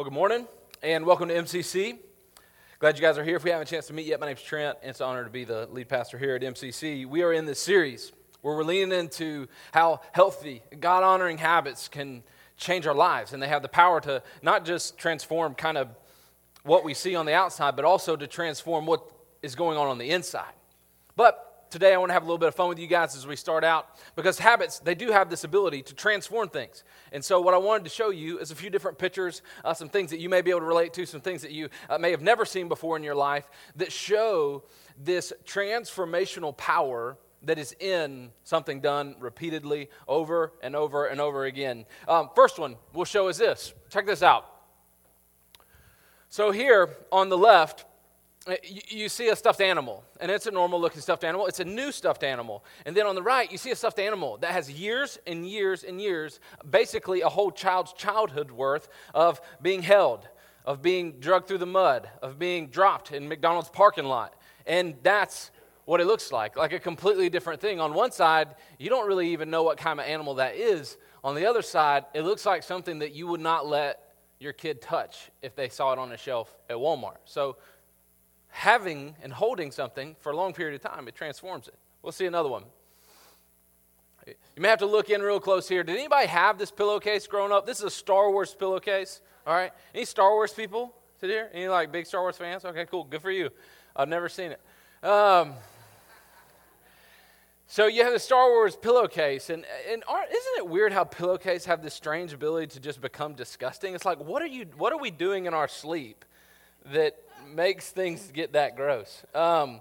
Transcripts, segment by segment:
Well, good morning and welcome to MCC. Glad you guys are here. If we haven't a chance to meet yet, my name's Trent, and it's an honor to be the lead pastor here at MCC. We are in this series where we're leaning into how healthy, God honoring habits can change our lives, and they have the power to not just transform kind of what we see on the outside, but also to transform what is going on on the inside. But today I want to have a little bit of fun with you guys as we start out because habits, they do have this ability to transform things. And so, what I wanted to show you is a few different pictures, uh, some things that you may be able to relate to, some things that you uh, may have never seen before in your life that show this transformational power that is in something done repeatedly over and over and over again. Um, first one we'll show is this. Check this out. So, here on the left, Uh, you, see a stuffed animal, and it's a normal looking stuffed animal. It's a new stuffed animal. And then on the right, you see a stuffed animal that has years and years and years, basically a whole child's childhood worth of being held, of being drugged through the mud, of being dropped in McDonald's parking lot. And that's what it looks like like a completely different thing. On one side, you don't really even know what kind of animal that is. On the other side, it looks like something that you would not let your kid touch if they saw it on a shelf at Walmart. So, having and holding something for a long period of time, it transforms it. We'll see another one. You may have to look in real close here. Did anybody have this pillowcase growing up? This is a Star Wars pillowcase. All right. Any Star Wars people to here? Any like big Star Wars fans? Okay, cool. Good for you. I've never seen it. Um, so you have the Star Wars pillowcase, and, and isn't it weird how pillowcase have this strange ability to just become disgusting? It's like, what are you? What are we doing in our sleep that makes things get that gross. Um,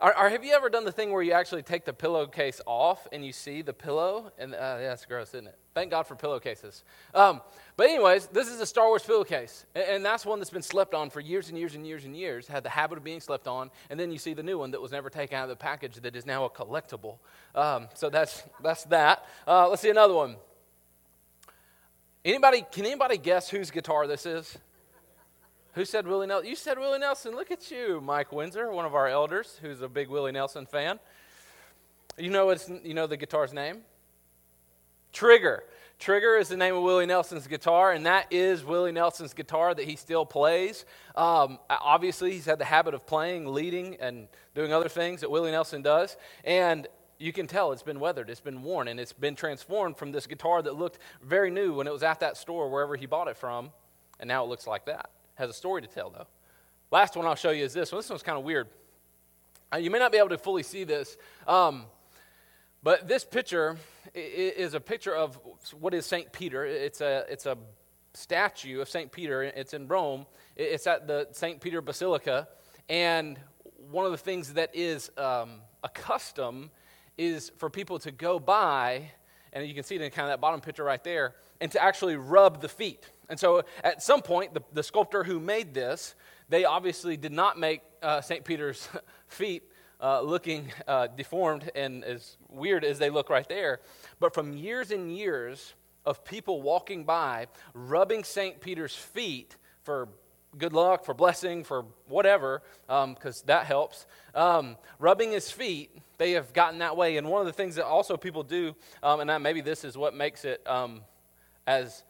have you ever done the thing where you actually take the pillowcase off and you see the pillow? And uh, yeah, that's gross, isn't it? Thank God for pillowcases. Um, but anyways, this is a Star Wars pillowcase, and, and that's one that's been slept on for years and years and years and years. Had the habit of being slept on, and then you see the new one that was never taken out of the package that is now a collectible. Um, so that's that's that. Uh, let's see another one. Anybody? Can anybody guess whose guitar this is? Who said Willie Nelson? You said Willie Nelson. Look at you, Mike Windsor, one of our elders, who's a big Willie Nelson fan. You know what's, you know the guitar's name? Trigger. Trigger is the name of Willie Nelson's guitar, and that is Willie Nelson's guitar that he still plays. Um, obviously, he's had the habit of playing, leading, and doing other things that Willie Nelson does. And you can tell it's been weathered, it's been worn, and it's been transformed from this guitar that looked very new when it was at that store, wherever he bought it from, and now it looks like that has a story to tell, though. Last one I'll show you is this one. This one's kind of weird. Uh, you may not be able to fully see this, um, but this picture is a picture of what is St. Peter. It's a, it's a statue of St. Peter. It's in Rome. It's at the St. Peter Basilica. And one of the things that is um, a custom is for people to go by, and you can see it in kind of that bottom picture right there, and to actually rub the feet. And so at some point, the, the sculptor who made this, they obviously did not make uh, St. Peter's feet uh, looking uh, deformed and as weird as they look right there. But from years and years of people walking by, rubbing St. Peter's feet for good luck, for blessing, for whatever, because um, that helps, um, rubbing his feet, they have gotten that way. And one of the things that also people do, um, and maybe this is what makes it um, as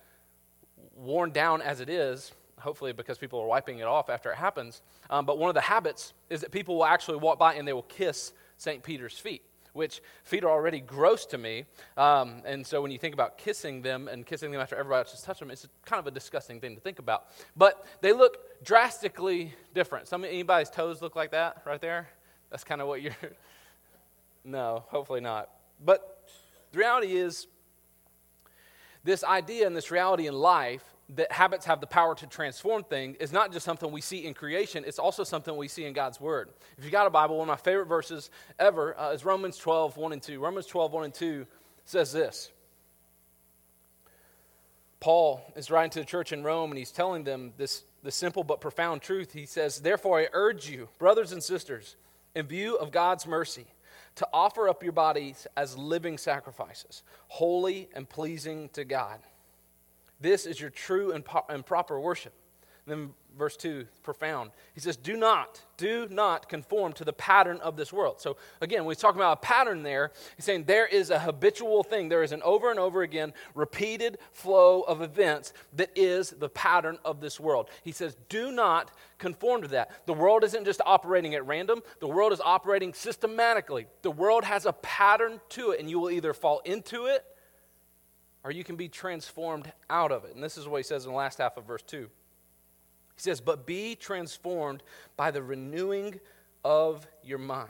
worn down as it is, hopefully because people are wiping it off after it happens. Um, but one of the habits is that people will actually walk by and they will kiss St. Peter's feet, which feet are already gross to me. Um, and so when you think about kissing them and kissing them after everybody else has touched them, it's kind of a disgusting thing to think about. But they look drastically different. Some anybody's toes look like that right there. That's kind of what you're. no, hopefully not. But the reality is this idea and this reality in life that habits have the power to transform things is not just something we see in creation, it's also something we see in God's Word. If you got a Bible, one of my favorite verses ever uh, is Romans 12, 1 and 2. Romans 12, 1 and 2 says this Paul is writing to the church in Rome and he's telling them this, this simple but profound truth. He says, Therefore, I urge you, brothers and sisters, in view of God's mercy, to offer up your bodies as living sacrifices, holy and pleasing to God. This is your true and, po- and proper worship. Then verse 2, profound. He says, Do not, do not conform to the pattern of this world. So again, when he's talking about a pattern there, he's saying there is a habitual thing. There is an over and over again repeated flow of events that is the pattern of this world. He says, Do not conform to that. The world isn't just operating at random, the world is operating systematically. The world has a pattern to it, and you will either fall into it or you can be transformed out of it. And this is what he says in the last half of verse 2. He says, But be transformed by the renewing of your mind.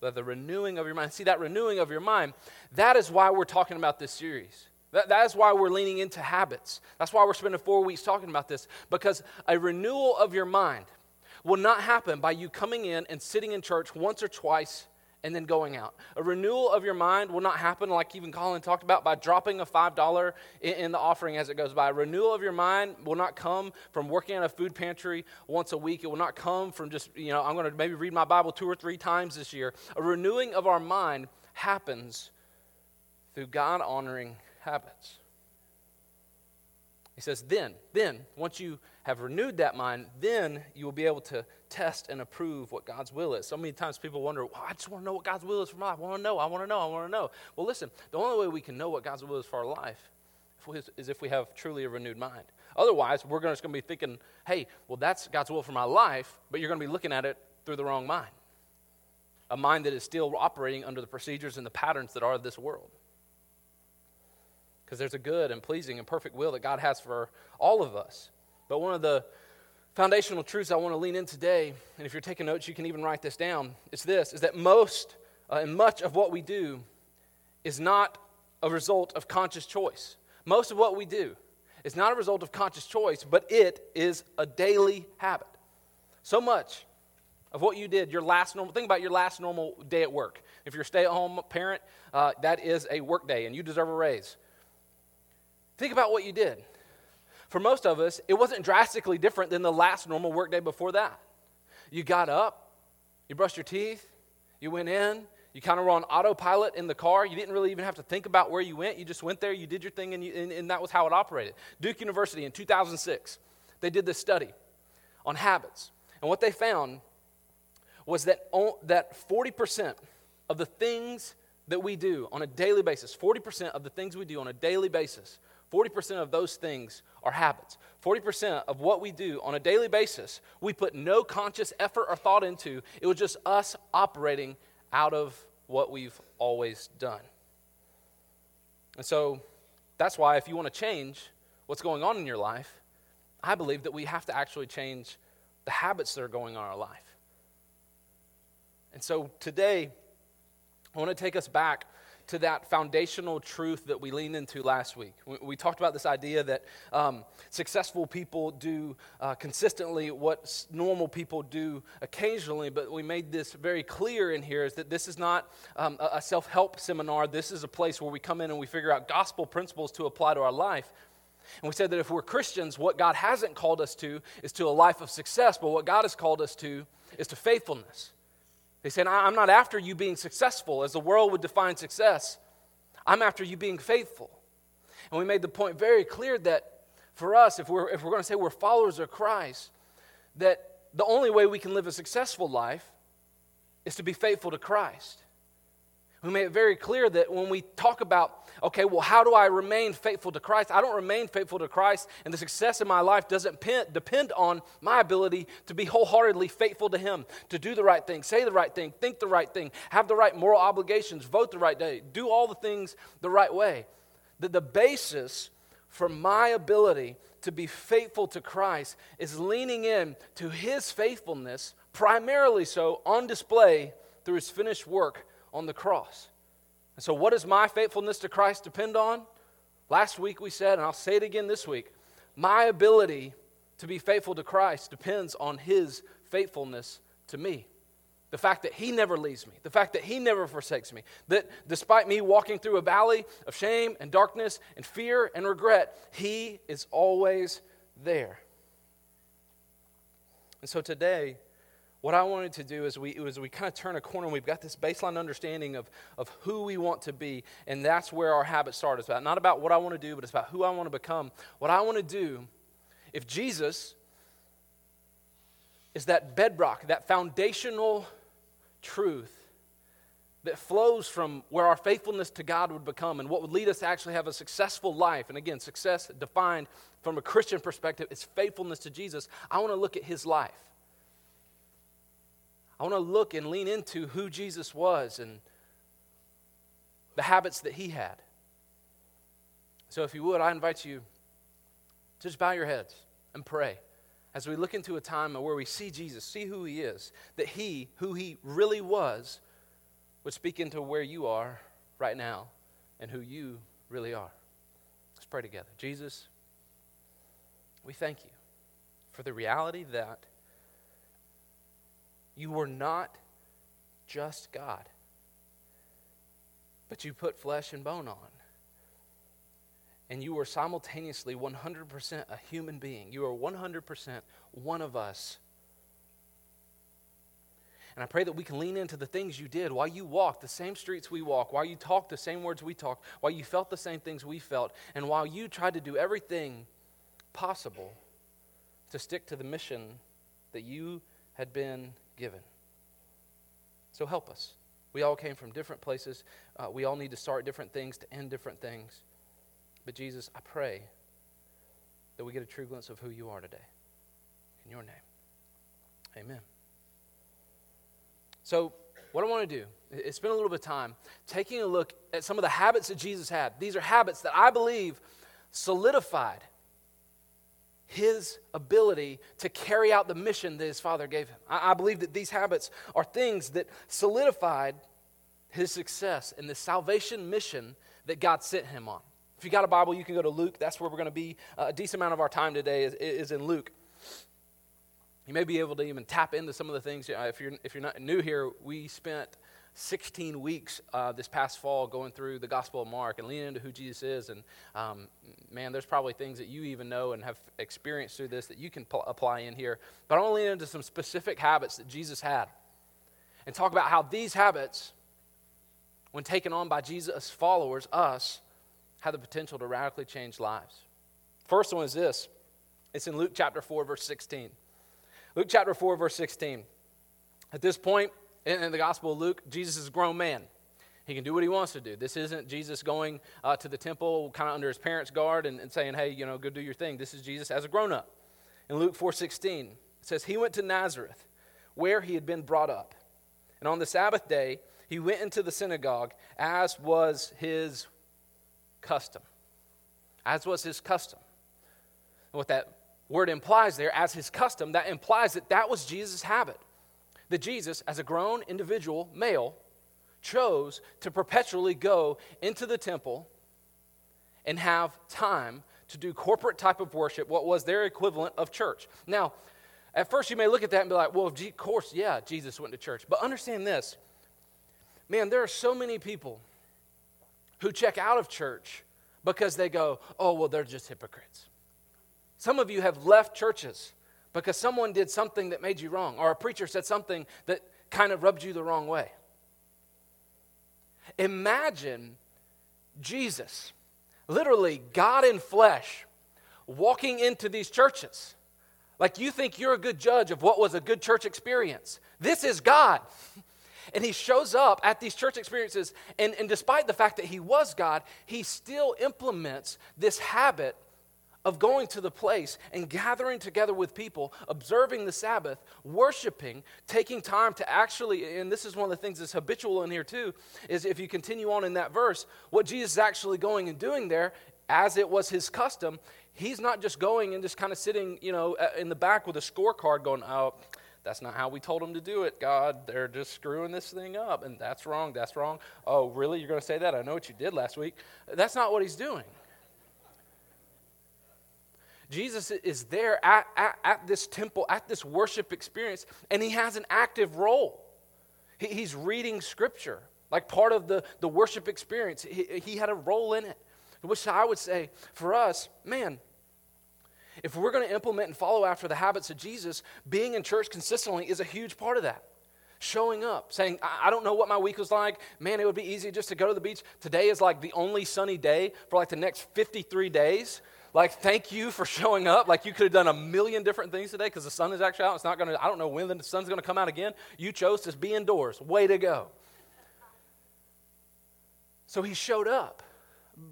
By the renewing of your mind. See, that renewing of your mind, that is why we're talking about this series. That, that is why we're leaning into habits. That's why we're spending four weeks talking about this, because a renewal of your mind will not happen by you coming in and sitting in church once or twice and then going out. A renewal of your mind will not happen, like even Colin talked about, by dropping a $5 in, the offering as it goes by. A renewal of your mind will not come from working at a food pantry once a week. It will not come from just, you know, I'm going to maybe read my Bible two or three times this year. A renewing of our mind happens through God honoring habits. He says, then, then, once you have renewed that mind, then you will be able to test and approve what God's will is. So many times people wonder, well, I just want to know what God's will is for my life. I want to know, I want to know, I want to know. Well, listen, the only way we can know what God's will is for our life is if we have truly a renewed mind. Otherwise, we're just going to be thinking, hey, well, that's God's will for my life, but you're going to be looking at it through the wrong mind. A mind that is still operating under the procedures and the patterns that are of this world because there's a good and pleasing and perfect will that God has for all of us. But one of the foundational truths I want to lean in today, and if you're taking notes, you can even write this down, is this is that most uh, and much of what we do is not a result of conscious choice. Most of what we do is not a result of conscious choice, but it is a daily habit. So much of what you did, your last normal, think about your last normal day at work. If you're a stay at home parent, uh, that is a work day and you deserve a raise. Think about what you did. For most of us, it wasn't drastically different than the last normal workday before that. You got up, you brushed your teeth, you went in, you kind of were on autopilot in the car. You didn't really even have to think about where you went. You just went there, you did your thing, and, you, and, and that was how it operated. Duke University in 2006, they did this study on habits. And what they found was that, that 40% of the things that we do on a daily basis, 40% of the things we do on a daily basis 40% of those things are habits. 40% of what we do on a daily basis, we put no conscious effort or thought into. It was just us operating out of what we've always done. And so that's why, if you want to change what's going on in your life, I believe that we have to actually change the habits that are going on in our life. And so today, I want to take us back to that foundational truth that we leaned into last week. We, we talked about this idea that um, successful people do uh, consistently what normal people do occasionally, but we made this very clear in here is that this is not um, a, a self help seminar. This is a place where we come in and we figure out gospel principles to apply to our life. And we said that if we're Christians, what God hasn't called us to is to a life of success, but what God has called us to is to faithfulness. They said, I'm not after you being successful as the world would define success. I'm after you being faithful. And we made the point very clear that for us, if we're, if we're going to say we're followers of Christ, that the only way we can live a successful life is to be faithful to Christ. We made it very clear that when we talk about, okay, well, how do I remain faithful to Christ? I don't remain faithful to Christ, and the success in my life doesn't depend on my ability to be wholeheartedly faithful to Him, to do the right thing, say the right thing, think the right thing, have the right moral obligations, vote the right day, do all the things the right way. That the basis for my ability to be faithful to Christ is leaning in to His faithfulness, primarily so on display through His finished work on the cross. And so, what does my faithfulness to Christ depend on? Last week we said, and I'll say it again this week my ability to be faithful to Christ depends on His faithfulness to me. The fact that He never leaves me, the fact that He never forsakes me, that despite me walking through a valley of shame and darkness and fear and regret, He is always there. And so today, what I wanted to do is we, is we kind of turn a corner and we've got this baseline understanding of, of who we want to be, and that's where our habits start. It's about not about what I want to do, but it's about who I want to become. What I want to do, if Jesus is that bedrock, that foundational truth that flows from where our faithfulness to God would become and what would lead us to actually have a successful life. And again, success defined from a Christian perspective is faithfulness to Jesus. I want to look at his life. I want to look and lean into who Jesus was and the habits that he had. So, if you would, I invite you to just bow your heads and pray as we look into a time where we see Jesus, see who he is, that he, who he really was, would speak into where you are right now and who you really are. Let's pray together. Jesus, we thank you for the reality that you were not just God, but you put flesh and bone on. And you were simultaneously 100% a human being. You are 100% one of us and I pray that we can lean into the things you did while you walked the same streets we walk, while you talked the same words we talked, while you felt the same things we felt, and while you tried to do everything possible to stick to the mission that you had been given. So help us. We all came from different places. Uh, we all need to start different things to end different things. But Jesus, I pray that we get a true glimpse of who you are today. In your name, amen. So, what I want to do is spend a little bit of time taking a look at some of the habits that Jesus had. These are habits that I believe solidified his ability to carry out the mission that his father gave him. I, I believe that these habits are things that solidified his success in the salvation mission that God sent him on. If you got a Bible, you can go to Luke. That's where we're going to be. Uh, a decent amount of our time today is, is in Luke. You may be able to even tap into some of the things. If you're, if you're not new here, we spent 16 weeks uh, this past fall going through the Gospel of Mark and leaning into who Jesus is. And um, man, there's probably things that you even know and have experienced through this that you can pl- apply in here. But I want to lean into some specific habits that Jesus had and talk about how these habits, when taken on by Jesus' followers, us, have the potential to radically change lives. First one is this it's in Luke chapter 4, verse 16. Luke chapter 4, verse 16. At this point in, the Gospel of Luke, Jesus is a grown man. He can do what he wants to do. This isn't Jesus going uh, to the temple kind of under his parents' guard and, and saying, hey, you know, go do your thing. This is Jesus as a grown up. In Luke 4.16, it says, He went to Nazareth, where he had been brought up. And on the Sabbath day, he went into the synagogue, as was his custom. As was his custom. And what that word implies there as his custom, that implies that that was Jesus' habit. That Jesus, as a grown individual male, chose to perpetually go into the temple and have time to do corporate type of worship, what was their equivalent of church. Now, at first you may look at that and be like, well, of course, yeah, Jesus went to church. But understand this man, there are so many people who check out of church because they go, oh, well, they're just hypocrites. Some of you have left churches because someone did something that made you wrong, or a preacher said something that kind of rubbed you the wrong way. Imagine Jesus, literally God in flesh, walking into these churches. Like you think you're a good judge of what was a good church experience. This is God. And he shows up at these church experiences, and, and despite the fact that he was God, he still implements this habit of going to the place and gathering together with people, observing the Sabbath, worshiping, taking time to actually, and this is one of the things that's habitual in here too, is if you continue on in that verse, what Jesus is actually going and doing there, as it was his custom, he's not just going and just kind of sitting, you know, in the back with a scorecard going, oh, that's not how we told them to do it, God. They're just screwing this thing up, and that's wrong, that's wrong. Oh, really? You're going to say that? I know what you did last week. That's not what he's doing. Jesus is there at, at, at, this temple, at this worship experience, and he has an active role. He, he's reading scripture, like part of the, the worship experience. He, he had a role in it. Which I would say for us, man, if we're going to implement and follow after the habits of Jesus, being in church consistently is a huge part of that. Showing up, saying, I, I don't know what my week was like. Man, it would be easy just to go to the beach. Today is like the only sunny day for like the next 53 days. Like, thank you for showing up. Like, you could have done a million different things today because the sun is actually out. It's not going to, I don't know when the sun's going to come out again. You chose to be indoors. Way to go. So he showed up.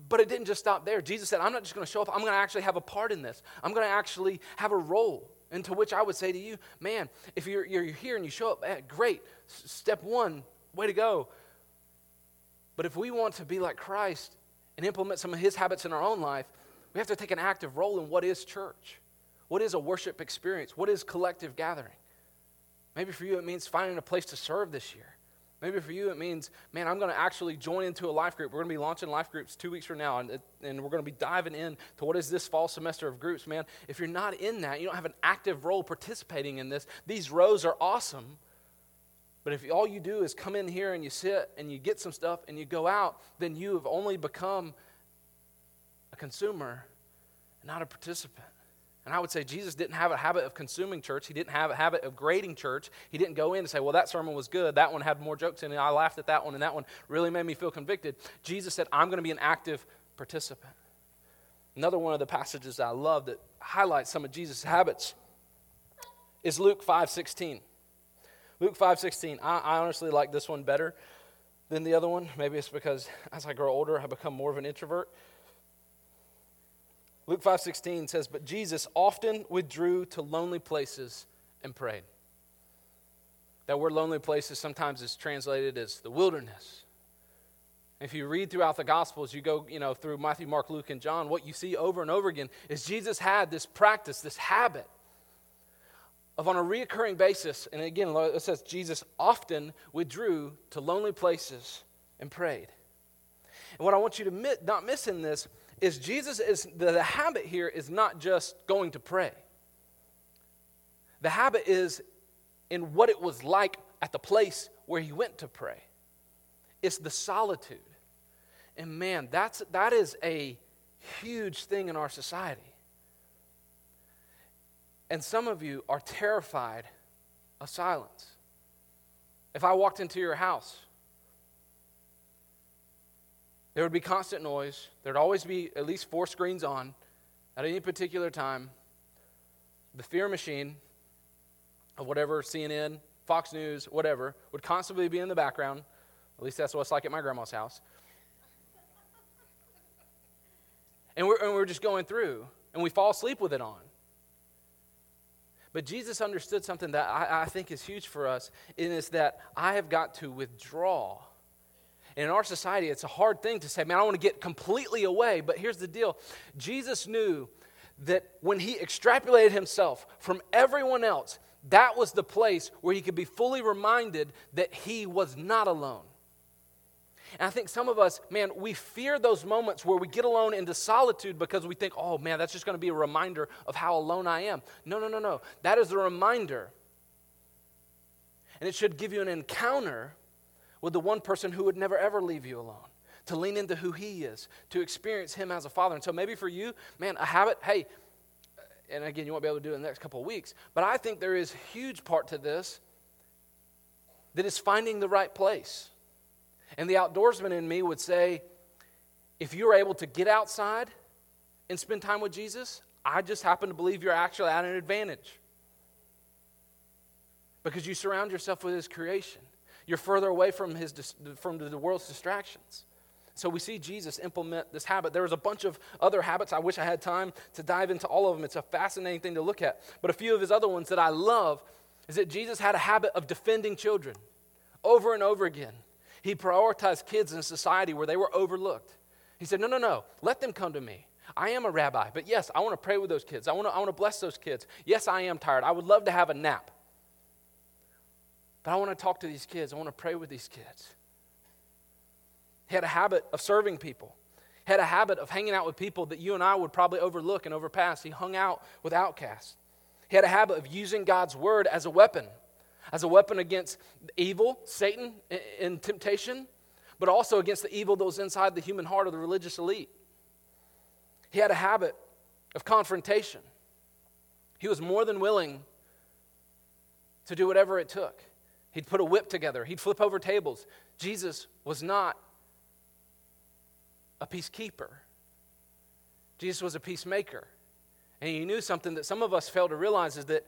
But it didn't just stop there. Jesus said, I'm not just going to show up, I'm going to actually have a part in this. I'm going to actually have a role. And to which I would say to you, man, if you're, you're here and you show up, eh, great. Step one, way to go. But if we want to be like Christ and implement some of his habits in our own life, we have to take an active role in what is church. What is a worship experience? What is collective gathering? Maybe for you it means finding a place to serve this year. Maybe for you it means, man, I'm going to actually join into a life group. We're going to be launching life groups two weeks from now, and, and we're going to be diving in to what is this fall semester of groups. Man, if you're not in that, you don't have an active role participating in this, these rows are awesome. But if all you do is come in here and you sit and you get some stuff and you go out, then you have only become a consumer and not a participant. And I would say Jesus didn't have a habit of consuming church. He didn't have a habit of grading church. He didn't go in and say, well, that sermon was good. That one had more jokes in it. I laughed at that one, and that one really made me feel convicted. Jesus said, I'm going to be an active participant. Another one of the passages I love that highlights some of Jesus' habits is Luke 5 16. Luke 5 16. I, I honestly like this one better than the other one. Maybe it's because as I grow older, I become more of an introvert. Luke 5:16 says, But Jesus often withdrew to lonely places and prayed. That word lonely places sometimes is translated as the wilderness. If you read throughout the Gospels, you go, you know, through Matthew, Mark, Luke, and John, what you see over and over again is Jesus had this practice, this habit of on a reoccurring basis, and again, it says Jesus often withdrew to lonely places and prayed. And what I want you to not miss in this is Jesus is the, habit here is not just going to pray. The habit is in what it was like at the place where he went to pray. It's the solitude. And man, that's that is a huge thing in our society. And some of you are terrified of silence. If I walked into your house, there would be constant noise. There'd always be at least four screens on at any particular time. The fear machine of whatever CNN, Fox News, whatever, would constantly be in the background. At least that's what it's like at my grandma's house. And we're, and we're just going through, and we fall asleep with it on. But Jesus understood something that I, I think is huge for us, and it's that I have got to withdraw. And in our society, it's a hard thing to say, man, I want to get completely away. But here's the deal Jesus knew that when he extrapolated himself from everyone else, that was the place where he could be fully reminded that he was not alone. And I think some of us, man, we fear those moments where we get alone into solitude because we think, oh man, that's just going to be a reminder of how alone I am. No, no, no, no. That is a reminder. And it should give you an encounter with the one person who would never ever leave you alone, to lean into who he is, to experience him as a father. And so maybe for you, man, a habit, hey, and again, you won't be able to do it in the next couple of weeks, but I think there is a huge part to this that is finding the right place. And the outdoorsman in me would say, if you're able to get outside and spend time with Jesus, I just happen to believe you're actually at an advantage. Because you surround yourself with his creation. You're further away from, his, from the world's distractions. So we see Jesus implement this habit. There was a bunch of other habits. I wish I had time to dive into all of them. It's a fascinating thing to look at. But a few of his other ones that I love is that Jesus had a habit of defending children over and over again. He prioritized kids in a society where they were overlooked. He said, No, no, no, let them come to me. I am a rabbi, but yes, I want to pray with those kids. I want to, I want to bless those kids. Yes, I am tired. I would love to have a nap. But I want to talk to these kids. I want to pray with these kids. He had a habit of serving people. He had a habit of hanging out with people that you and I would probably overlook and overpass. He hung out with outcasts. He had a habit of using God's word as a weapon as a weapon against evil, Satan, and temptation, but also against the evil that was inside the human heart of the religious elite. He had a habit of confrontation. He was more than willing to do whatever it took. He'd put a whip together, he'd flip over tables. Jesus was not a peacekeeper. Jesus was a peacemaker. And he knew something that some of us fail to realize is that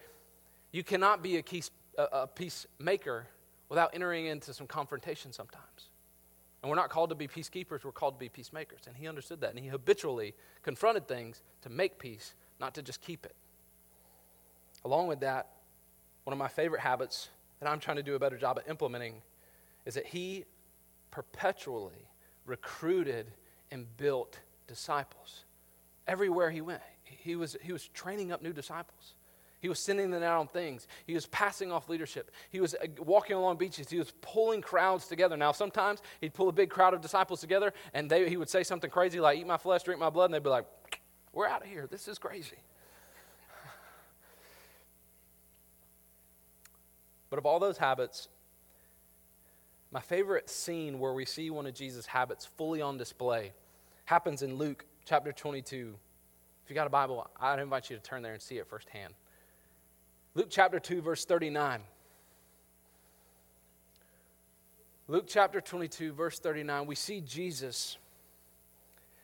you cannot be a, peace, a, peacemaker without entering into some confrontation sometimes. And we're not called to be peacekeepers, we're called to be peacemakers. And he understood that. And he habitually confronted things to make peace, not to just keep it. Along with that, one of my favorite habits I'm trying to do a better job at implementing is that he perpetually recruited and built disciples. Everywhere he went, he was, he was training up new disciples. He was sending them out on things. He was passing off leadership. He was uh, walking along beaches. He was pulling crowds together. Now, sometimes he'd pull a big crowd of disciples together, and they, he would say something crazy like, Eat my flesh, drink my blood, and they'd be like, We're out of here. This is crazy. But of all those habits, my favorite scene where we see one of Jesus' habits fully on display happens in Luke chapter 22. If you got a Bible, I'd invite you to turn there and see it firsthand. Luke chapter 2, verse 39. Luke chapter 22, verse 39, we see Jesus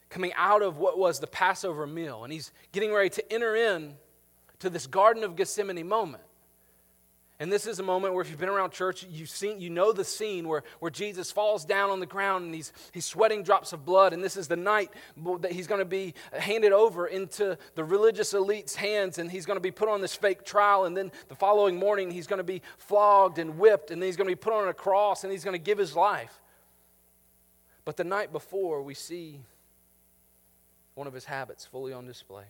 coming out of what was the Passover meal, and he's getting ready to enter in to this Garden of Gethsemane moment. And this is a moment where if you've been around church, you've seen, you know the scene where, where Jesus falls down on the ground and he's, he's sweating drops of blood. And this is the night that he's going to be handed over into the religious elite's hands and he's going to be put on this fake trial. And then the following morning, he's going to be flogged and whipped and then he's going to be put on a cross and he's going to give his life. But the night before, we see one of his habits fully on display.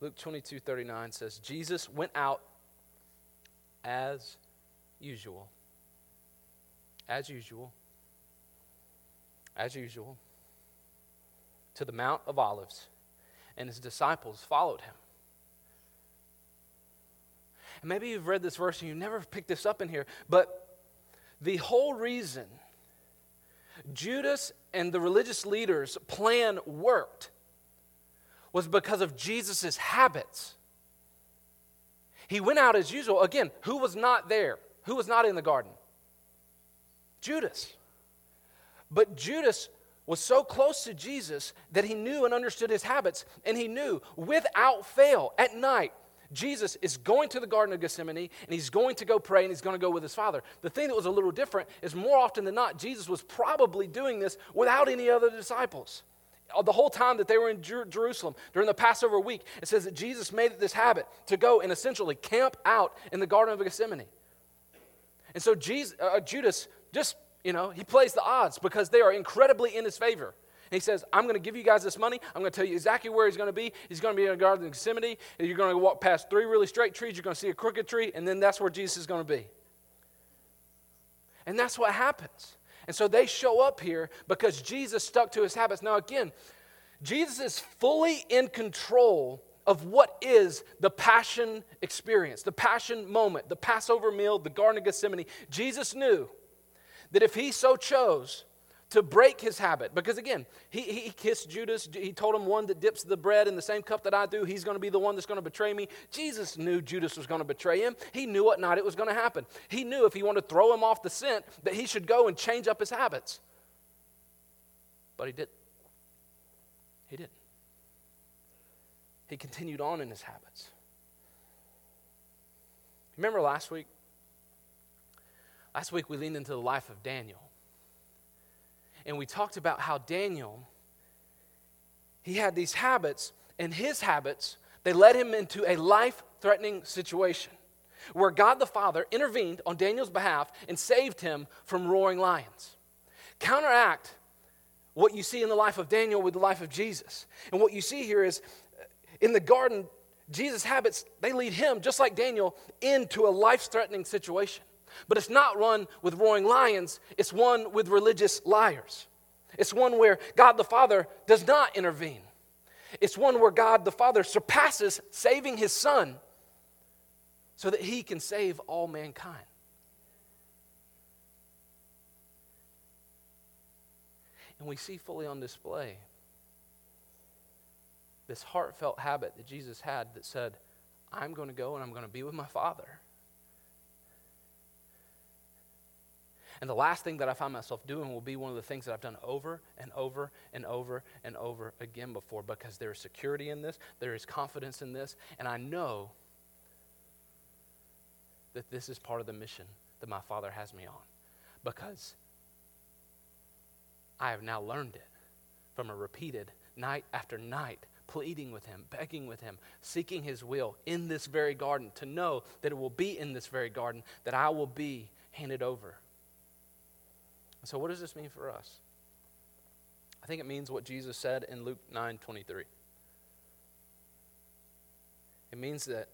Luke 22 39 says, Jesus went out as usual. As usual. As usual. To the Mount of Olives, and his disciples followed him. And maybe you've read this verse and you never picked this up in here, but the whole reason Judas and the religious leaders' plan worked was because of Jesus' habits. He went out as usual. Again, who was not there? Who was not in the garden? Judas. But Judas was so close to Jesus that he knew and understood his habits, and he knew without fail at night, Jesus is going to the Garden of Gethsemane and he's going to go pray and he's going to go with his Father. The thing that was a little different is more often than not, Jesus was probably doing this without any other disciples the whole time that they were in Jer- Jerusalem during the Passover week, it says that Jesus made it this habit to go and essentially camp out in the Garden of Gethsemane. And so Jesus, uh, Judas just, you know, he plays the odds because they are incredibly in his favor. And he says, I'm going to give you guys this money. I'm going to tell you exactly where he's going to be. He's going to be in the Garden of Gethsemane. You're going to walk past three really straight trees. You're going to see a crooked tree. And then that's where Jesus is going to be. And that's what happens. And so they show up here because Jesus stuck to his habits. Now, again, Jesus is fully in control of what is the passion experience, the passion moment, the Passover meal, the Garden of Gethsemane. Jesus knew that if he so chose, to break his habit. Because again, he, he kissed Judas. He told him one that dips the bread in the same cup that I do, he's going to be the one that's going to betray me. Jesus knew Judas was going to betray him. He knew what night it was going to happen. He knew if he wanted to throw him off the scent, that he should go and change up his habits. But he didn't. He didn't. He continued on in his habits. Remember last week? Last week we leaned into the life of Daniel and we talked about how Daniel he had these habits and his habits they led him into a life-threatening situation where God the Father intervened on Daniel's behalf and saved him from roaring lions. Counteract what you see in the life of Daniel with the life of Jesus. And what you see here is uh, in the garden Jesus' habits, they lead him, just like Daniel, into a life threatening situation. But it's not one with roaring lions, it's one with religious liars. It's one where God the Father does not intervene. It's one where God the Father surpasses saving his Son so that he can save all mankind. And we see fully on display this heartfelt habit that Jesus had that said, I'm going to go and I'm going to be with my Father. And the last thing that I find myself doing will be one of the things that I've done over and over and over and over again before because there is security in this, there is confidence in this, and I know that this is part of the mission that my Father has me on because I have now learned it from a repeated night after night pleading with him, begging with him, seeking his will in this very garden, to know that it will be in this very garden that I will be handed over. So, what does this mean for us? I think it means what Jesus said in Luke 9 23. It means that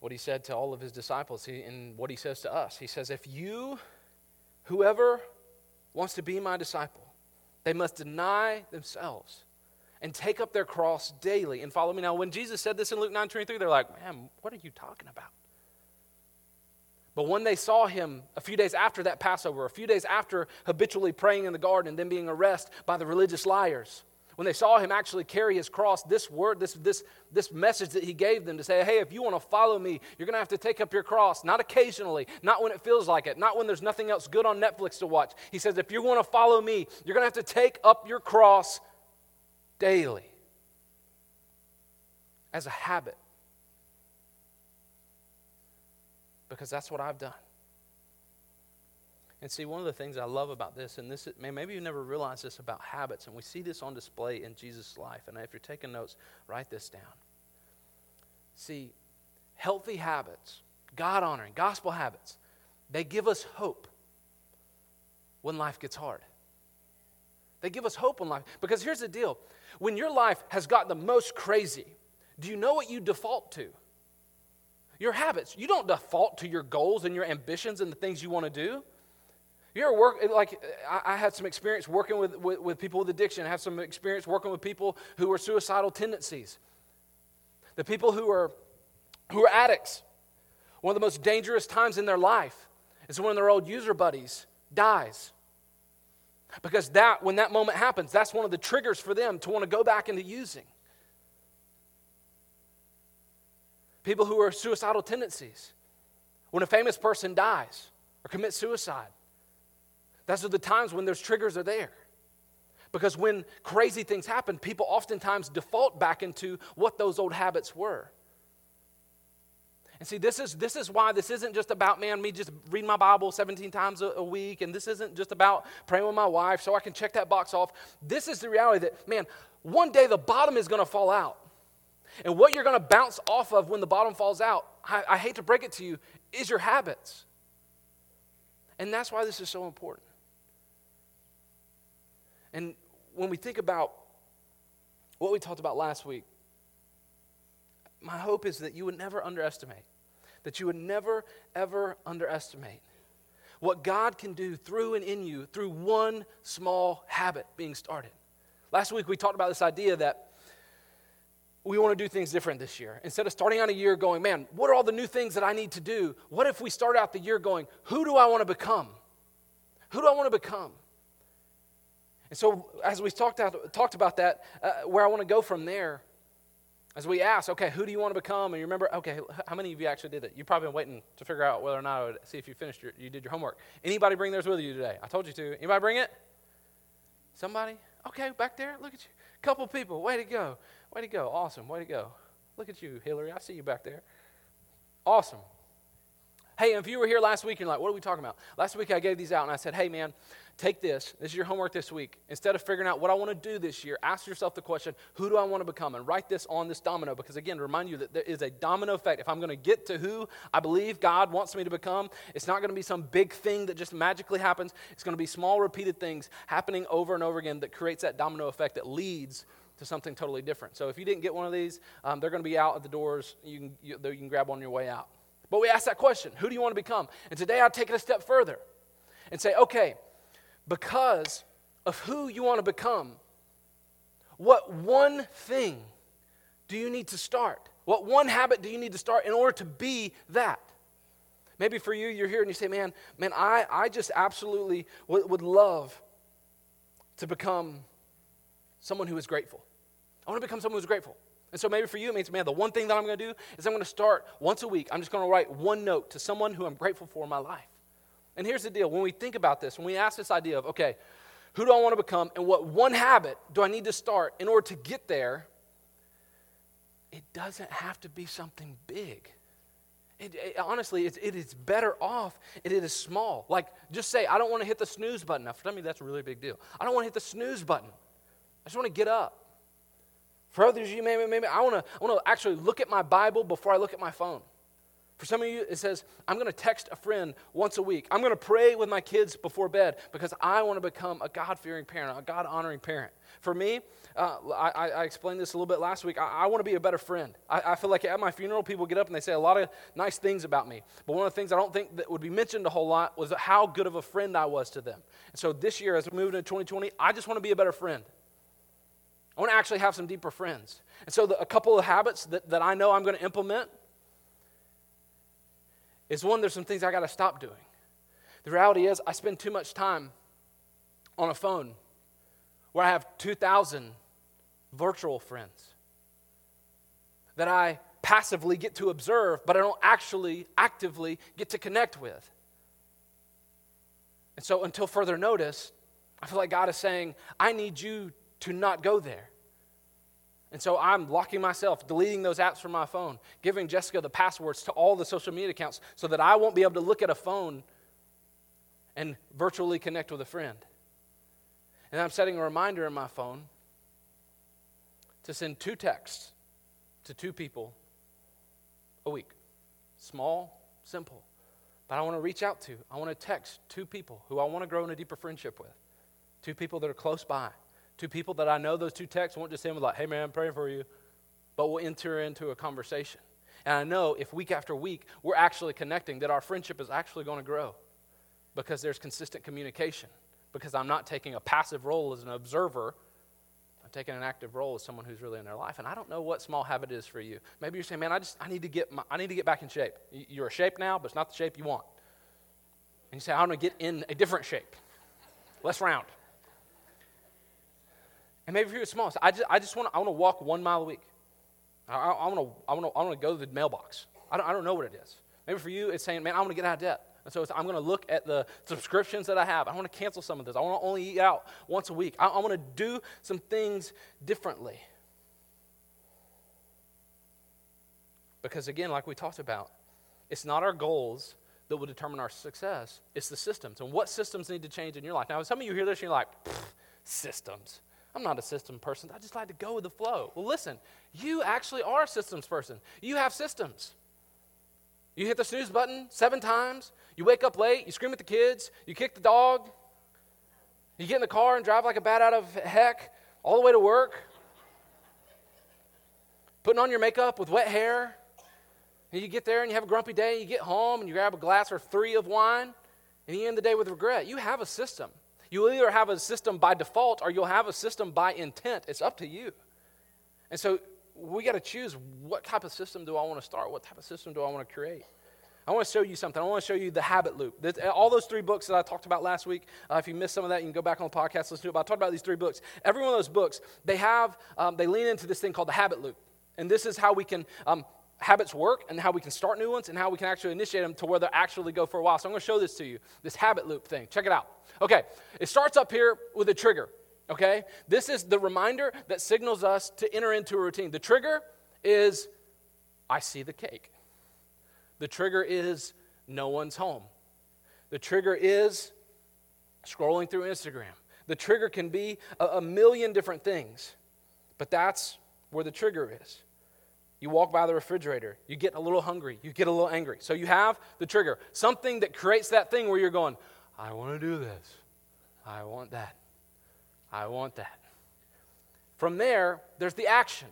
what he said to all of his disciples he, and what he says to us. He says, If you, whoever wants to be my disciple, they must deny themselves and take up their cross daily and follow me. Now, when Jesus said this in Luke 9 23, they're like, Man, what are you talking about? But when they saw him a few days after that Passover, a few days after habitually praying in the garden and then being arrested by the religious liars, when they saw him actually carry his cross, this word, this, this, this message that he gave them to say, hey, if you want to follow me, you're going to have to take up your cross, not occasionally, not when it feels like it, not when there's nothing else good on Netflix to watch. He says, if you want to follow me, you're going to have to take up your cross daily as a habit. Because that's what I've done. And see, one of the things I love about this, and this, maybe you never realized this about habits, and we see this on display in Jesus' life. And if you're taking notes, write this down. See, healthy habits, God honoring, gospel habits, they give us hope when life gets hard. They give us hope in life. Because here's the deal when your life has got the most crazy, do you know what you default to? Your habits. You don't default to your goals and your ambitions and the things you want to do. You're work like I, I had some experience working with, with, with people with addiction. I had some experience working with people who are suicidal tendencies. The people who are who are addicts. One of the most dangerous times in their life is when their old user buddies dies. Because that when that moment happens, that's one of the triggers for them to want to go back into using. People who are suicidal tendencies. When a famous person dies or commits suicide, those are the times when those triggers are there. Because when crazy things happen, people oftentimes default back into what those old habits were. And see, this is, this is why this isn't just about, man, me just reading my Bible 17 times a, a, week, and this isn't just about praying with my wife so I can check that box off. This is the reality that, man, one day the bottom is going to fall out. And what you're going to bounce off of when the bottom falls out, I, I hate to break it to you, is your habits. And that's why this is so important. And when we think about what we talked about last week, my hope is that you would never underestimate, that you would never, ever underestimate what God can do through and in you through one small habit being started. Last week we talked about this idea that we want to do things different this year. Instead of starting out a year going, man, what are all the new things that I need to do? What if we start out the year going, who do I want to become? Who do I want to become? And so, as we talked, talked about that, uh, where I want to go from there, as we ask, okay, who do you want to become? And you remember, okay, how many of you actually did it? You've probably been waiting to figure out whether or not I would see if you finished your, you did your homework. Anybody bring theirs with you today? I told you to. Anybody bring it? Somebody? Okay, back there. Look at you. Couple people. Way to go. Way to go. Awesome. Way to go. Look at you, Hillary. I see you back there. Awesome. Hey, if you were here last week and you're like, what are we talking about? Last week I gave these out and I said, hey, man, take this. This is your homework this week. Instead of figuring out what I want to do this year, ask yourself the question, who do I want to become? And write this on this domino because, again, remind you that there is a domino effect. If I'm going to get to who I believe God wants me to become, it's not going to be some big thing that just magically happens. It's going to be small, repeated things happening over and over again that creates that domino effect that leads to something totally different. So if you didn't get one of these, um, they're going to be out at the doors. You can, you, you can grab one on your way out. But we ask that question who do you want to become? And today I'll take it a step further and say, okay, because of who you want to become, what one thing do you need to start? What one habit do you need to start in order to be that? Maybe for you, you're here and you say, man, man, I, I just absolutely would, would love to become someone who is grateful. I want to become someone who's grateful. And so maybe for you, it means, man, the one thing that I'm going to do is I'm going to start once a week. I'm just going to write one note to someone who I'm grateful for in my life. And here's the deal when we think about this, when we ask this idea of, okay, who do I want to become and what one habit do I need to start in order to get there, it doesn't have to be something big. It, it, honestly, it, it is better off it is small. Like, just say, I don't want to hit the snooze button. Now, for me, that's a really big deal. I don't want to hit the snooze button. I just want to get up. For others you, maybe, maybe I want to I want to actually look at my Bible before I look at my phone. For some of you, it says, I'm going to text a friend once a week. I'm going to pray with my kids before bed because I want to become a God fearing parent, a God honoring parent. For me, uh, I, I, explained this a little bit last week. I, I want to be a better friend. I, I, feel like at my funeral, people get up and they say a lot of nice things about me. But one of the things I don't think that would be mentioned a whole lot was how good of a friend I was to them. And so this year, as we move into 2020, I just want to be a better friend. I want to actually have some deeper friends. And so, the, a couple of habits that, that I know I'm going to implement is one, there's some things I got to stop doing. The reality is, I spend too much time on a phone where I have 2,000 virtual friends that I passively get to observe, but I don't actually actively get to connect with. And so, until further notice, I feel like God is saying, I need you to not go there. And so I'm locking myself, deleting those apps from my phone, giving Jessica the passwords to all the social media accounts so that I won't be able to look at a phone and virtually connect with a friend. And I'm setting a reminder in my phone to send two texts to two people a week. Small, simple. But I want to reach out to, I want to text two people who I want to grow in a deeper friendship with, two people that are close by Two people that I know those two texts won't just send like, hey man, I'm praying for you, but we'll enter into a conversation. And I know if week after week we're actually connecting, that our friendship is actually going to grow because there's consistent communication. Because I'm not taking a passive role as an observer, I'm taking an active role as someone who's really in their life. And I don't know what small habit is for you. Maybe you're saying, man, I just I need to get my, I need to get back in shape. You're a shape now, but it's not the shape you want. And you say, I want to get in a different shape, less round. And maybe for you it's small. I just, I just want to, I want to walk one mile a week. I, I, want to, I want to, I want to go to the mailbox. I don't, I don't know what it is. Maybe for you it's saying, man, I want to get out of debt. And so I'm going to look at the subscriptions that I have. I want to cancel some of this. I want to only eat out once a week. I, I want to do some things differently. Because again, like we talked about, it's not our goals that will determine our success, it's the systems. And what systems need to change in your life? Now, some of you hear this and you're like, systems. I'm not a system person. I just like to go with the flow. Well, listen, you actually are a systems person. You have systems. You hit the snooze button seven times. You wake up late. You scream at the kids. You kick the dog. You get in the car and drive like a bat out of heck all the way to work. Putting on your makeup with wet hair. And you get there and you have a grumpy day. You get home and you grab a glass or three of wine. And you end the day with regret. You have a system. You'll either have a system by default or you'll have a system by intent. It's up to you. And so we got to choose what type of system do I want to start? What type of system do I want to create? I want to show you something. I want to show you the habit loop. All those three books that I talked about last week, uh, if you missed some of that, you can go back on the podcast, listen to it. But I talked about these three books. Every one of those books, they have, um, they lean into this thing called the habit loop. And this is how we can um, habits work and how we can start new ones and how we can actually initiate them to where they actually go for a while. So I'm going to show this to you, this habit loop thing. Check it out. Okay, it starts up here with a trigger. Okay, this is the reminder that signals us to enter into a routine. The trigger is I see the cake. The trigger is no one's home. The trigger is scrolling through Instagram. The trigger can be a, a million different things, but that's where the trigger is. You walk by the refrigerator, you get a little hungry, you get a little angry. So you have the trigger, something that creates that thing where you're going, I want to do this. I want that. I want that. From there, there's the action.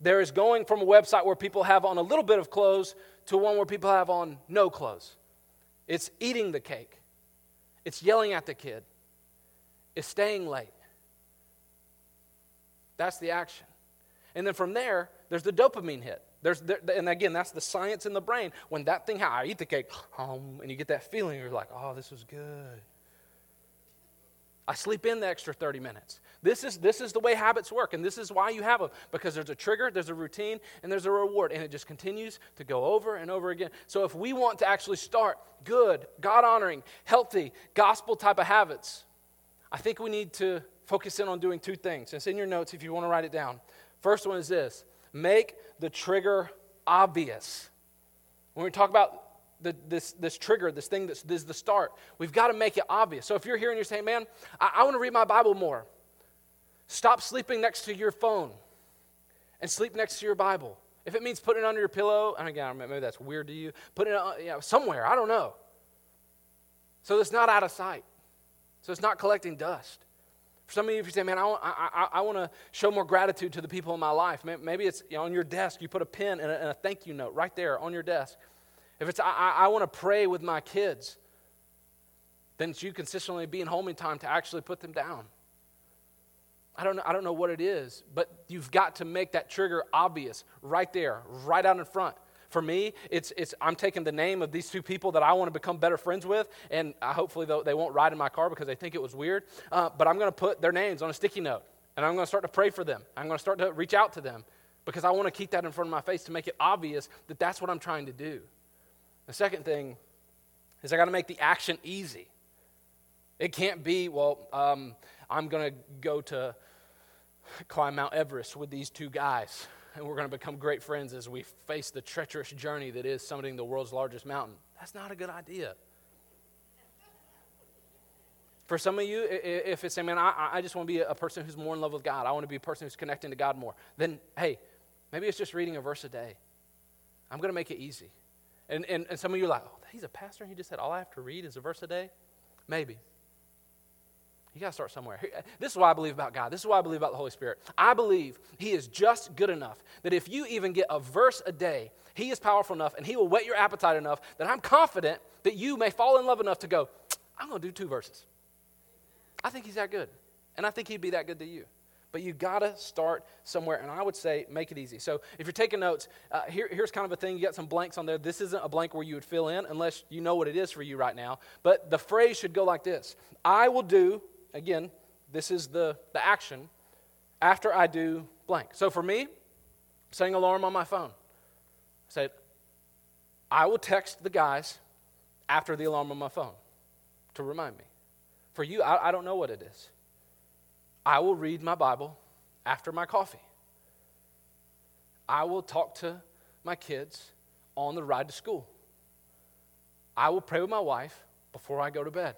There is going from a website where people have on a little bit of clothes to one where people have on no clothes. It's eating the cake, it's yelling at the kid, it's staying late. That's the action. And then from there, there's the dopamine hit. There's, there, and again, that's the science in the brain. When that thing, how I eat the cake, and you get that feeling, you're like, oh, this was good. I sleep in the extra 30 minutes. This is, this is the way habits work, and this is why you have them because there's a trigger, there's a routine, and there's a reward, and it just continues to go over and over again. So, if we want to actually start good, God honoring, healthy, gospel type of habits, I think we need to focus in on doing two things. It's in your notes if you want to write it down. First one is this make the trigger obvious. When we talk about the, this, this trigger, this thing that's this is the start, we've got to make it obvious. So if you're here and you're saying, man, I, I want to read my Bible more, stop sleeping next to your phone and sleep next to your Bible. If it means putting it under your pillow, and again, maybe that's weird to you, put it uh, you know, somewhere, I don't know. So it's not out of sight. So it's not collecting dust. For some of you, if you say, man, I, I, I want to show more gratitude to the people in my life, maybe it's you know, on your desk, you put a pen and a, and a, thank you note right there on your desk. If it's, I, I want to pray with my kids, then it's you consistently being home in time to actually put them down. I don't, know, I don't know what it is, but you've got to make that trigger obvious right there, right out in front. For me, it's, it's I'm taking the name of these two people that I want to become better friends with, and I, hopefully they won't ride in my car because they think it was weird. Uh, but I'm going to put their names on a sticky note, and I'm going to start to pray for them. I'm going to start to reach out to them because I want to keep that in front of my face to make it obvious that that's what I'm trying to do. The second thing is I got to make the action easy. It can't be, well, um, I'm going to go to climb Mount Everest with these two guys and we're going to become great friends as we face the treacherous journey that is summiting the world's largest mountain. That's not a good idea. For some of you, if it's man, I, I just want to be a person who's more in love with God, I want to be a person who's connecting to God more, then hey, maybe it's just reading a verse a day. I'm going to make it easy. And, and, and some of you are like, oh, he's a pastor and he just said all I have to read is a verse a day? Maybe. You got to start somewhere. This is why I believe about God. This is why I believe about the Holy Spirit. I believe He is just good enough that if you even get a verse a day, He is powerful enough and He will whet your appetite enough that I'm confident that you may fall in love enough to go, I'm going to do two verses. I think He's that good. And I think He'd be that good to you. But you got to start somewhere. And I would say make it easy. So if you're taking notes, uh, here, here's kind of a thing. You got some blanks on there. This isn't a blank where you would fill in unless you know what it is for you right now. But the phrase should go like this I will do again, this is the, the action after I do blank. So for me, setting alarm on my phone. I said, I will text the guys after the alarm on my phone to remind me. For you, I, I don't know what it is. I will read my Bible after my coffee. I will talk to my kids on the ride to school. I will pray with my wife before I go to bed.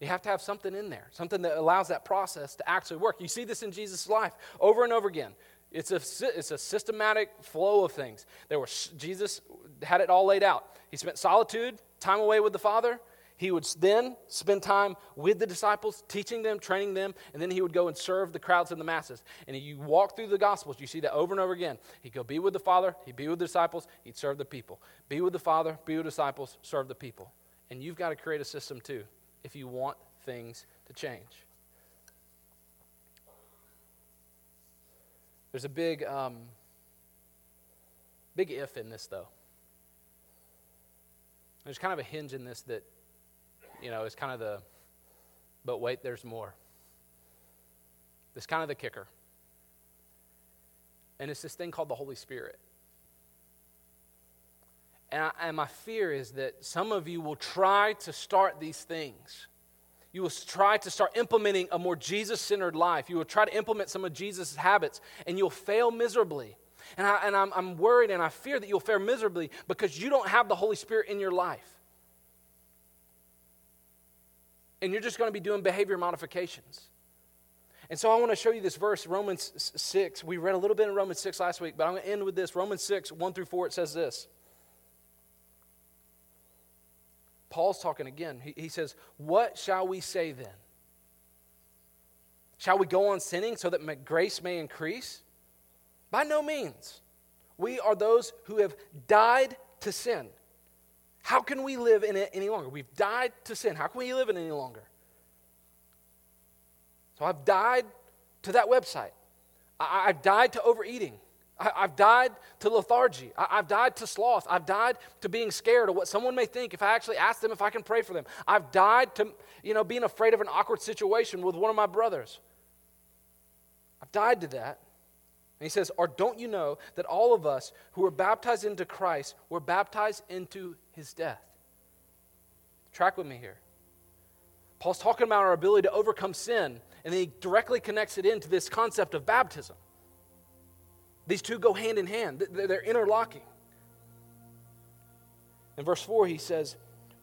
You have to have something in there, something that allows that process to actually work. You see this in Jesus' life over and over again. It's a, it's a systematic flow of things. There were, Jesus had it all laid out. He spent solitude, time away with the Father. He would then spend time with the disciples, teaching them, training them, and then he would go and serve the crowds and the masses. And you walk through the Gospels, you see that over and over again. He'd go be with the Father, he'd be with the disciples, he'd serve the people. Be with the Father, be with the disciples, serve the people. And you've got to create a system too if you want things to change. There's a big, um, big if in this, though. There's kind of a hinge in this that, you know, is kind of the, but wait, there's more. It's kind of the kicker. And it's this thing called the Holy Spirit. And, I, and my fear is that some of you will try to start these things. You will try to start implementing a more Jesus centered life. You will try to implement some of Jesus' habits, and you'll fail miserably. And, I, and I'm, I'm worried and I fear that you'll fail miserably because you don't have the Holy Spirit in your life. And you're just going to be doing behavior modifications. And so I want to show you this verse, Romans 6. We read a little bit in Romans 6 last week, but I'm going to end with this. Romans 6, 1 through 4, it says this. Paul's talking again. He, he says, What shall we say then? Shall we go on sinning so that grace may increase? By no means. We are those who have died to sin. How can we live in it any longer? We've died to sin. How can we live in it any longer? So I've died to that website. I, have died to overeating. I, have died to lethargy. I, I've died to sloth. I've died to being scared of what someone may think if I actually ask them if I can pray for them. I've died to, you know, being afraid of an awkward situation with one of my brothers. I've died to that. And he says, Or don't you know that all of us who were baptized into Christ were baptized into his death? Track with me here. Paul's talking about our ability to overcome sin, and then he directly connects it into this concept of baptism. These two go hand in hand, they're interlocking. In verse 4, he says,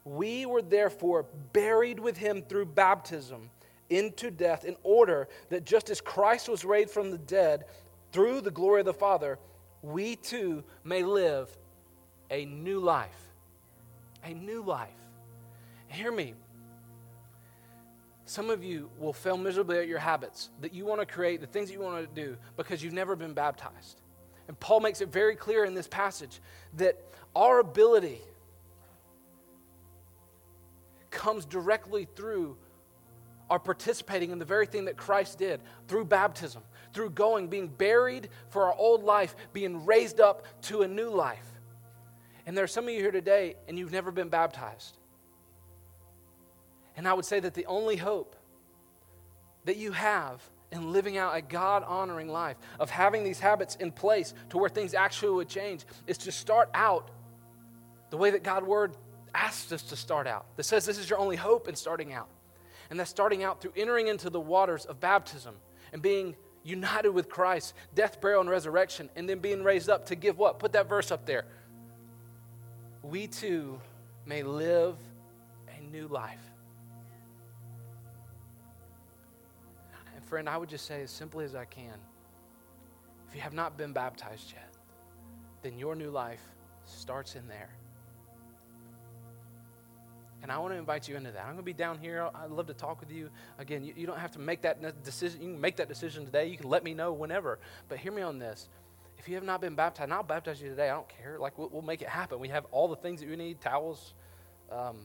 We were therefore buried with him through baptism into death, in order that just as Christ was raised from the dead through the glory of the Father, we too may live a new life. A new life. Hear me. Some of you will fail miserably at your habits that you want to create, the things that you want to do, because you've never been baptized. And Paul makes it very clear in this passage that our ability comes directly through our participating in the very thing that Christ did through baptism, through going, being buried for our old life, being raised up to a new life. And there are some of you here today, and you've never been baptized. And I would say that the only hope that you have in living out a God honoring life, of having these habits in place to where things actually would change, is to start out the way that God's Word asks us to start out. That says this is your only hope in starting out. And that's starting out through entering into the waters of baptism and being united with Christ, death, burial, and resurrection, and then being raised up to give what? Put that verse up there. We too may live a new life. Friend, I would just say as simply as I can if you have not been baptized yet, then your new life starts in there. And I want to invite you into that. I'm going to be down here. I'd love to talk with you. Again, you, you don't have to make that decision. You can make that decision today. You can let me know whenever. But hear me on this. If you have not been baptized, and I'll baptize you today. I don't care. Like, we'll, we'll make it happen. We have all the things that you need towels, um,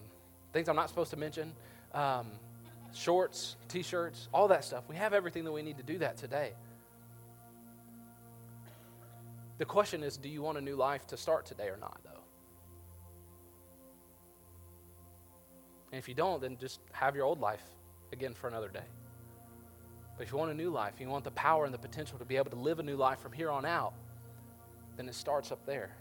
things I'm not supposed to mention. Um, shorts, t shirts, all that stuff. We have everything that we need to do that today. The question is do you want a new life to start today or not, though? And if you don't, then just have your old life again for another day. But if you want a new life, you want the power and the potential to be able to live a new life from here on out, then it starts up there.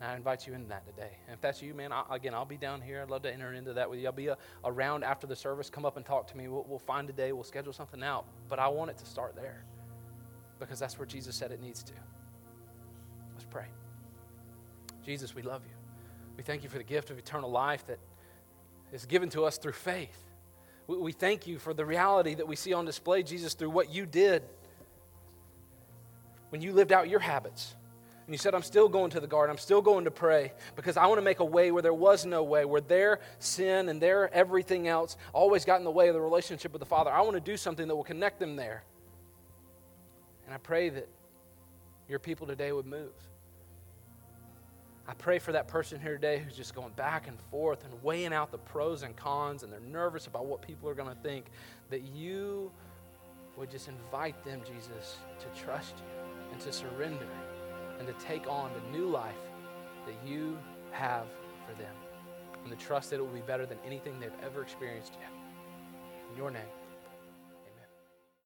And I invite you into that today. And if that's you, man, I, again, I'll be down here. I'd love to enter into that with you. I'll be a, uh, around after the service. Come up and talk to me. We'll, we'll find a day. We'll schedule something out. But I want it to start there because that's where Jesus said it needs to. Let's pray. Jesus, we love you. We thank you for the gift of eternal life that is given to us through faith. We, we thank you for the reality that we see on display, Jesus, through what you did when you lived out your habits and you said, I'm still going to the garden. I'm still going to pray because I want to make a way where there was no way, where their sin and their everything else always got in the way of the relationship with the Father. I want to do something that will connect them there. And I pray that your people today would move. I pray for that person here today who's just going back and forth and weighing out the pros and cons and they're nervous about what people are going to think, that you would just invite them, Jesus, to trust you and to surrender and to take on the new life that you have for them and to trust that it will be better than anything they've ever experienced yet. In your name.